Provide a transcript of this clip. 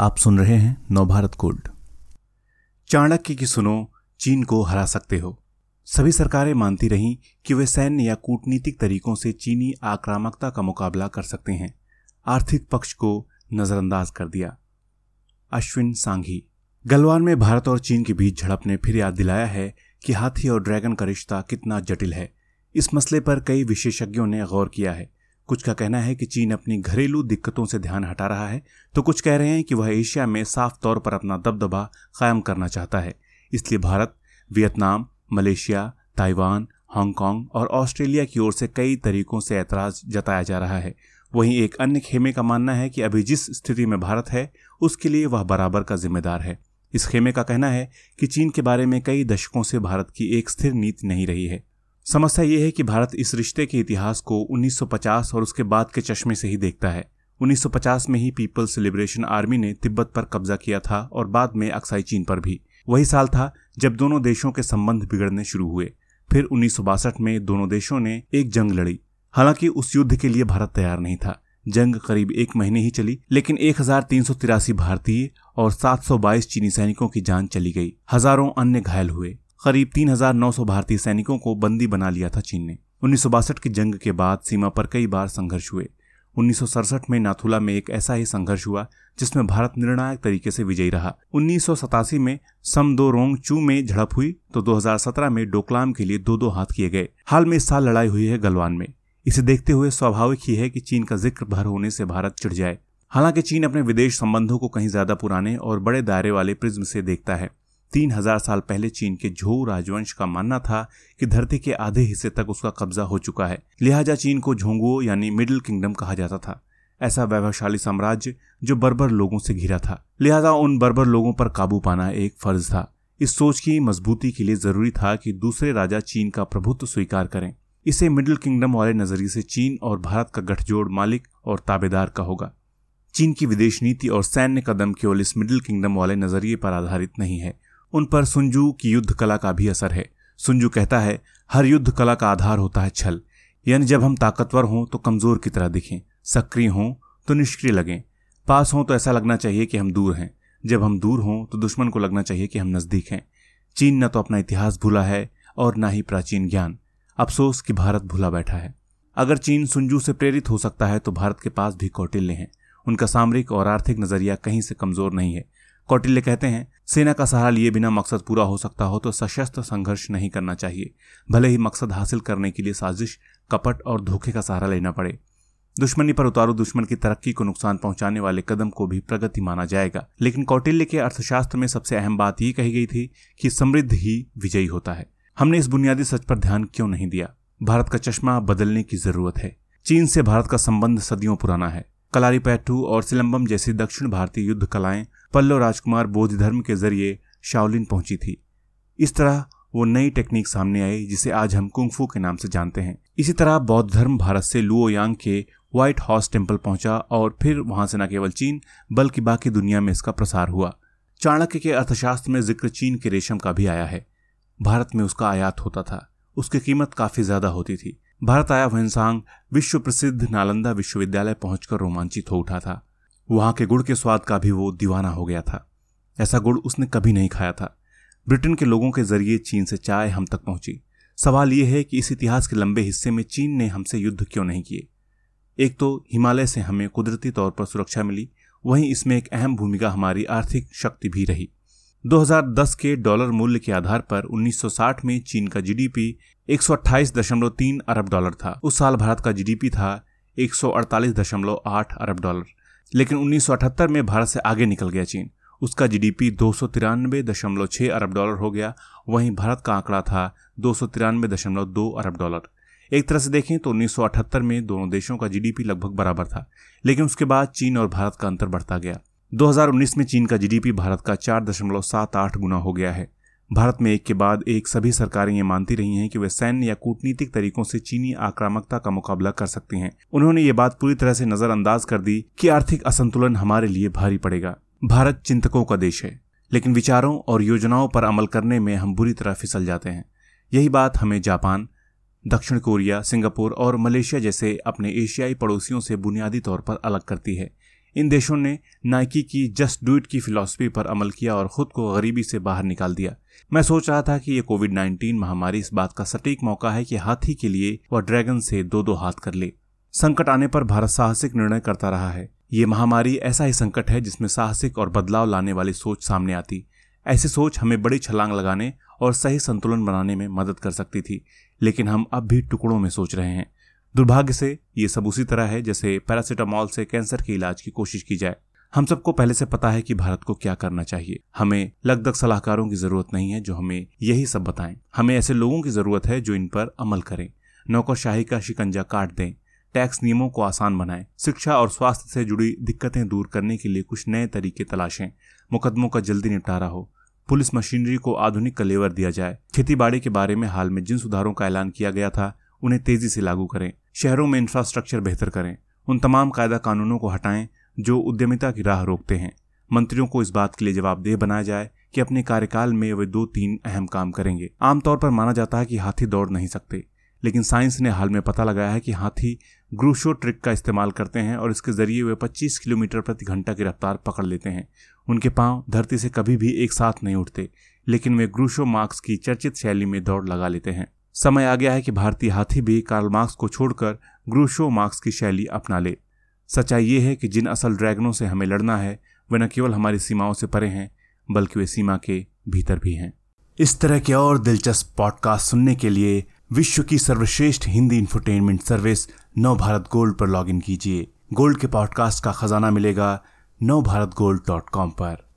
आप सुन रहे हैं नवभारत कोड। चाणक्य की सुनो, चीन को हरा सकते हो। सभी सरकारें मानती रहीं कि वे सैन्य या कूटनीतिक तरीकों से चीनी आक्रामकता का मुकाबला कर सकते हैं। आर्थिक पक्ष को नजरअंदाज कर दिया। अश्विन सांघी। गलवान में भारत और चीन के बीच झड़प ने फिर याद दिलाया है कि हाथी और ड्रैगन का रिश्ता कितना जटिल है। इस मसले पर कई विशेषज्ञों ने गौर किया है। कुछ का कहना है कि चीन अपनी घरेलू दिक्कतों से ध्यान हटा रहा है तो कुछ कह रहे हैं कि वह एशिया में साफ़ तौर पर अपना दबदबा कायम करना चाहता है। इसलिए Bharat, Vietnam, Malaysia, Taiwan, Hong Kong और ऑस्ट्रेलिया की ओर से कई तरीकों से ऐतराज जताया जा रहा है। वहीं एक अन्य खेमे का मानना है कि अभी जिस स्थिति में भारत है, उसके लिए वह बराबर का जिम्मेदार है। इस खेमे का कहना है कि चीन के बारे में कई दशकों से भारत की एक स्थिर नीति नहीं रही है। समस्या यह है कि भारत इस रिश्ते के इतिहास को 1950 और उसके बाद के चश्मे से ही देखता है। 1950 में ही पीपल्स लिबरेशन आर्मी ने तिब्बत पर कब्जा किया था और बाद में अक्साई चीन पर भी। वही साल था जब दोनों देशों के संबंध बिगड़ने शुरू हुए। फिर उन्नीस सौ बासठ में दोनों देशों ने एक जंग लड़ी। हालाँकि उस युद्ध के लिए भारत तैयार नहीं था। जंग करीब एक महीने ही चली, लेकिन एक हज़ार तीन सौ तिरासी भारतीय और 722 चीनी सैनिकों की जान चली गई। हज़ारों अन्य घायल हुए। करीब 3,900 भारतीय सैनिकों को बंदी बना लिया था चीन ने। उन्नीस सौ बासठ की जंग के बाद सीमा पर कई बार संघर्ष हुए। उन्नीस सौ सड़सठ में नाथुला में एक ऐसा ही संघर्ष हुआ जिसमें भारत निर्णायक तरीके से विजयी रहा। उन्नीस सौ सतासी में समदोरोंग चू में झड़प हुई तो 2017 में डोकलाम के लिए दो दो हाथ किए गए। हाल में इस साल लड़ाई हुई है गलवान में। इसे देखते हुए स्वाभाविक ही है कि चीन का ज़िक्र भर होने से भारत चिढ़ जाए। हालाँकि चीन अपने विदेश संबंधों को कहीं ज़्यादा पुराने और बड़े दायरे वाले प्रिज्म से देखता है। तीन हज़ार साल पहले चीन के झो राजवंश का मानना था कि धरती के आधे हिस्से तक उसका कब्जा हो चुका है। लिहाजा चीन को झोंगुओ यानी मिडिल किंगडम कहा जाता था। ऐसा वैभवशाली साम्राज्य जो बर्बर लोगों से घिरा था। लिहाजा उन बर्बर लोगों पर काबू पाना एक फ़र्ज़ था। इस सोच की मजबूती के लिए ज़रूरी था कि दूसरे राजा चीन का प्रभुत्व स्वीकार करें। इसे मिडिल किंगडम वाले नज़रिए से चीन और भारत का गठजोड़ मालिक और ताबेदार का होगा। चीन की विदेश नीति और सैन्य कदम केवल इस मिडिल किंगडम वाले नज़रिए पर आधारित नहीं है। उन पर सुंजू की युद्ध कला का भी असर है। सुंजू कहता है, हर युद्ध कला का आधार होता है छल। यानी जब हम ताकतवर हों तो कमज़ोर की तरह दिखें, सक्रिय हों तो निष्क्रिय लगें। पास हों तो ऐसा लगना चाहिए कि हम दूर हैं। जब हम दूर हों तो दुश्मन को लगना चाहिए कि हम नज़दीक हैं। चीन न तो अपना इतिहास भूला है और न ही प्राचीन ज्ञान। अफसोस कि भारत भूला बैठा है। अगर चीन सुंजू से प्रेरित हो सकता है तो भारत के पास भी कौटिल्य हैं। उनका सामरिक और आर्थिक नज़रिया कहीं से कमज़ोर नहीं है। कौटिल्य कहते हैं, सेना का सहारा लिए बिना मकसद पूरा हो सकता हो तो सशस्त्र संघर्ष नहीं करना चाहिए। भले ही मकसद हासिल करने के लिए साजिश, कपट और धोखे का सहारा लेना पड़े। दुश्मनी पर उतारू दुश्मन की तरक्की को नुकसान पहुँचाने वाले कदम को भी प्रगति माना जाएगा। लेकिन कौटिल्य के अर्थशास्त्र में सबसे अहम बात ये कही गई थी कि समृद्ध ही विजयी होता है। हमने इस बुनियादी सच पर ध्यान क्यों नहीं दिया? भारत का चश्मा बदलने की ज़रूरत है। चीन से भारत का संबंध सदियों पुराना है। कलारी कलारीपैटू और सिलम्बम जैसी दक्षिण भारतीय युद्ध कलाएँ पल्लव राजकुमार बौद्ध धर्म के ज़रिए शाओलिन पहुँची थी। इस तरह वो नई टेक्निक सामने आई, जिसे आज हम कुंगफू के नाम से जानते हैं। इसी तरह बौद्ध धर्म भारत से लुओयांग के व्हाइट हाउस टेंपल पहुँचा और फिर वहाँ से न केवल चीन, बल्कि बाकी दुनिया में इसका प्रसार हुआ। चाणक्य के अर्थशास्त्र में ज़िक्र चीन के रेशम का भी आया है। भारत में उसका आयात होता था। उसकी कीमत काफ़ी ज़्यादा होती थी। भारत आया वहनसांग विश्व प्रसिद्ध नालंदा विश्वविद्यालय पहुंचकर रोमांचित हो उठा था। वहाँ के गुड़ के स्वाद का भी वो दीवाना हो गया था। ऐसा गुड़ उसने कभी नहीं खाया था। ब्रिटेन के लोगों के ज़रिए चीन से चाय हम तक पहुँची। सवाल यह है कि इस इतिहास के लंबे हिस्से में चीन ने हमसे युद्ध क्यों नहीं किए? एक तो हिमालय से हमें कुदरती तौर पर सुरक्षा मिली। वहीं इसमें एक अहम भूमिका हमारी आर्थिक शक्ति भी रही। 2010 के डॉलर मूल्य के आधार पर 1960 में चीन का जीडीपी 128.3 अरब डॉलर था। उस साल भारत का जीडीपी था 148.8 अरब डॉलर। लेकिन 1978 में भारत से आगे निकल गया चीन। उसका जीडीपी दो अरब डॉलर हो गया। वहीं भारत का आंकड़ा था दो अरब डॉलर। एक तरह से देखें तो 1978 में दोनों देशों का जीडीपी लगभग बराबर था, लेकिन उसके बाद चीन और भारत का अंतर बढ़ता गया। 2019 में चीन का जीडीपी भारत का चार दशमलव सात आठ गुना हो गया है। भारत में एक के बाद एक सभी सरकारें ये मानती रही हैं कि वे सैन्य या कूटनीतिक तरीकों से चीनी आक्रामकता का मुकाबला कर सकती हैं। उन्होंने ये बात पूरी तरह से नजरअंदाज कर दी कि आर्थिक असंतुलन हमारे लिए भारी पड़ेगा। भारत चिंतकों का देश है, लेकिन विचारों और योजनाओं पर अमल करने में हम बुरी तरह फिसल जाते हैं। यही बात हमें जापान, दक्षिण कोरिया, सिंगापुर और मलेशिया जैसे अपने एशियाई पड़ोसियों से बुनियादी तौर पर अलग करती है। इन देशों ने नाइकी की जस्ट डू इट की फिलॉसफी पर अमल किया और खुद को गरीबी से बाहर निकाल दिया। मैं सोच रहा था कि ये कोविड 19 महामारी इस बात का सटीक मौका है कि हाथी के लिए वह ड्रैगन से दो दो हाथ कर ले। संकट आने पर भारत साहसिक निर्णय करता रहा है। ये महामारी ऐसा ही संकट है जिसमें साहसिक और बदलाव लाने वाली सोच सामने आती। ऐसी सोच हमें बड़ी छलांग लगाने और सही संतुलन बनाने में मदद कर सकती थी, लेकिन हम अब भी टुकड़ों में सोच रहे हैं। दुर्भाग्य से ये सब उसी तरह है जैसे पैरासीटामॉल से कैंसर के इलाज की कोशिश की जाए। हम सबको पहले से पता है कि भारत को क्या करना चाहिए। हमें लगभग सलाहकारों की ज़रूरत नहीं है जो हमें यही सब बताएँ। हमें ऐसे लोगों की ज़रूरत है जो इन पर अमल करें। नौकरशाही का शिकंजा काट दें। टैक्स नियमों को आसान बनाएँ। शिक्षा और स्वास्थ्य से जुड़ी दिक्कतें दूर करने के लिए कुछ नए तरीके तलाशें। मुकदमों का जल्दी निपटारा हो। पुलिस मशीनरी को आधुनिक कलेवर दिया जाए। खेती के बारे में हाल में जिन सुधारों का ऐलान किया गया था, उन्हें तेज़ी से लागू करें। शहरों में इंफ्रास्ट्रक्चर बेहतर करें। उन तमाम कायदा कानूनों को हटाएँ जो उद्यमिता की राह रोकते हैं। मंत्रियों को इस बात के लिए जवाबदेह बनाया जाए कि अपने कार्यकाल में वे दो तीन अहम काम करेंगे। आमतौर पर माना जाता है कि हाथी दौड़ नहीं सकते, लेकिन साइंस ने हाल में पता लगाया है कि हाथी ग्रूशो ट्रिक का इस्तेमाल करते हैं और इसके ज़रिए वे 25 किलोमीटर प्रति घंटा की रफ्तार पकड़ लेते हैं। उनके पाँव धरती से कभी भी एक साथ नहीं उठते, लेकिन वे ग्रूशो मार्क्स की चर्चित शैली में दौड़ लगा लेते हैं। समय आ गया है कि भारतीय हाथी भी कार्ल मार्क्स को छोड़कर ग्रूशो मार्क्स की शैली अपना ले। सच्चाई ये है कि जिन असल ड्रैगनों से हमें लड़ना है, वे न केवल हमारी सीमाओं से परे हैं, बल्कि वे सीमा के भीतर भी हैं। इस तरह के और दिलचस्प पॉडकास्ट सुनने के लिए विश्व की सर्वश्रेष्ठ Hindi infotainment service Nav Bharat gold पर लॉगिन कीजिए। गोल्ड के पॉडकास्ट का खजाना मिलेगा नव भारत गोल्ड डॉट कॉम पर।